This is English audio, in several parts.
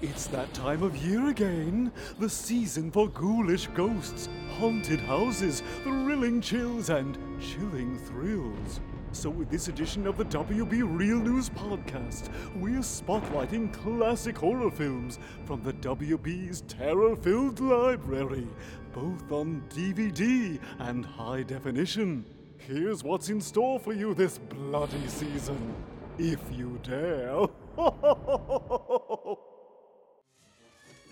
It's that time of year again. The season for ghoulish ghosts, haunted houses, thrilling chills, and chilling thrills. So, with this edition of the WB Real News podcast, we're spotlighting classic horror films from the WB's terror filled library, both on DVD and high definition. Here's what's in store for you this bloody season, if you dare.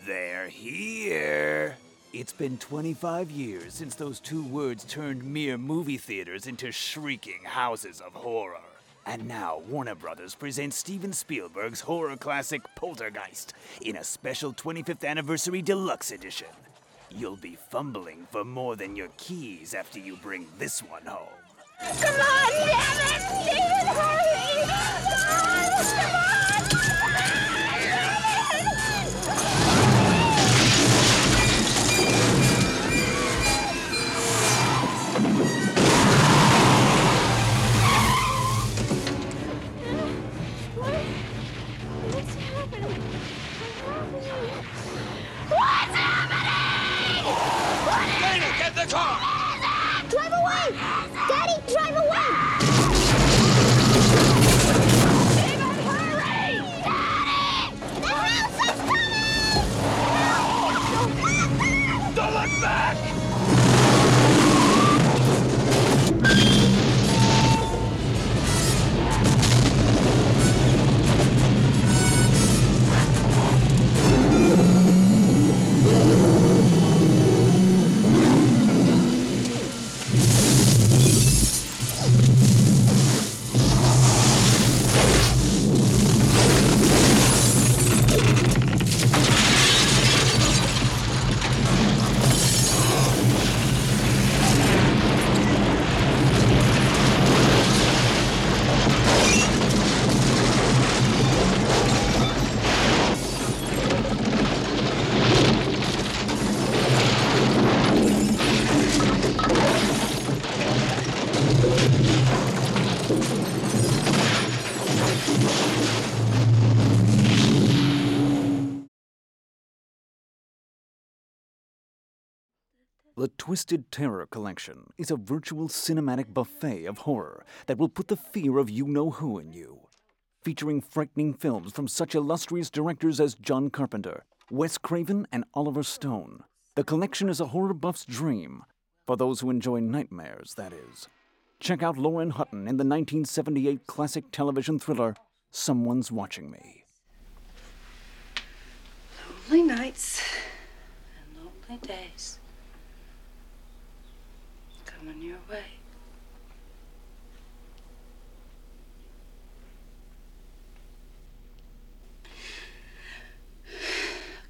They're here. It's been 25 years since those two words turned mere movie theaters into shrieking houses of horror. And now Warner Brothers presents Steven Spielberg's horror classic Poltergeist in a special 25th anniversary deluxe edition. You'll be fumbling for more than your keys after you bring this one home. Drive away! Daddy, drive away! The Twisted Terror Collection is a virtual cinematic buffet of horror that will put the fear of you know who in you. Featuring frightening films from such illustrious directors as John Carpenter, Wes Craven, and Oliver Stone. The collection is a horror buff's dream, for those who enjoy nightmares, that is. Check out Lauren Hutton in the 1978 classic television thriller, Someone's Watching Me. Lonely nights and lonely days coming your way.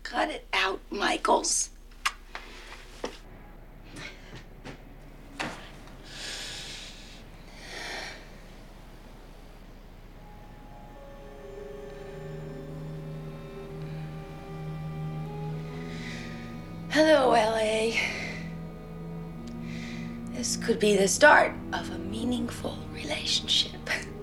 Cut it out, Michaels. Hello, LA. This could be the start of a meaningful relationship.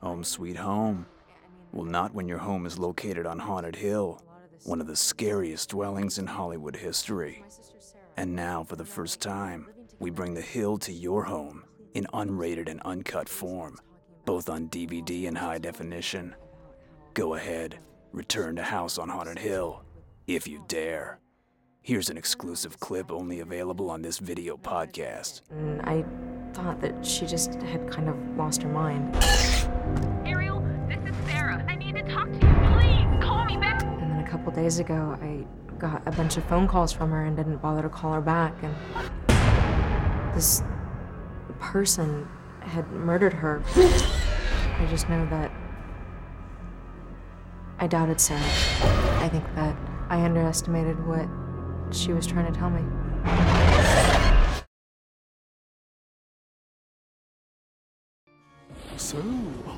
Home sweet home. Well, not when your home is located on Haunted Hill, one of the scariest dwellings in Hollywood history. And now, for the first time, we bring the hill to your home in unrated and uncut form, both on DVD and high definition. Go ahead, return to House on Haunted Hill, if you dare. Here's an exclusive clip only available on this video podcast. Mm, I thought that she just had kind of lost her mind. Ariel, this is Sarah. I need to talk to you. Please call me back. And then a couple days ago, I got a bunch of phone calls from her and didn't bother to call her back. And this person had murdered her. I just know that I doubted Sarah. I think that I underestimated what she was trying to tell me. So,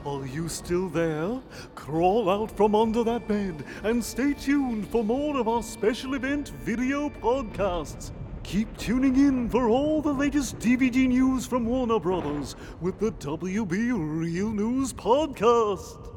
are you still there? Crawl out from under that bed and stay tuned for more of our special event video podcasts. Keep tuning in for all the latest DVD news from Warner Brothers with the WB Real News Podcast.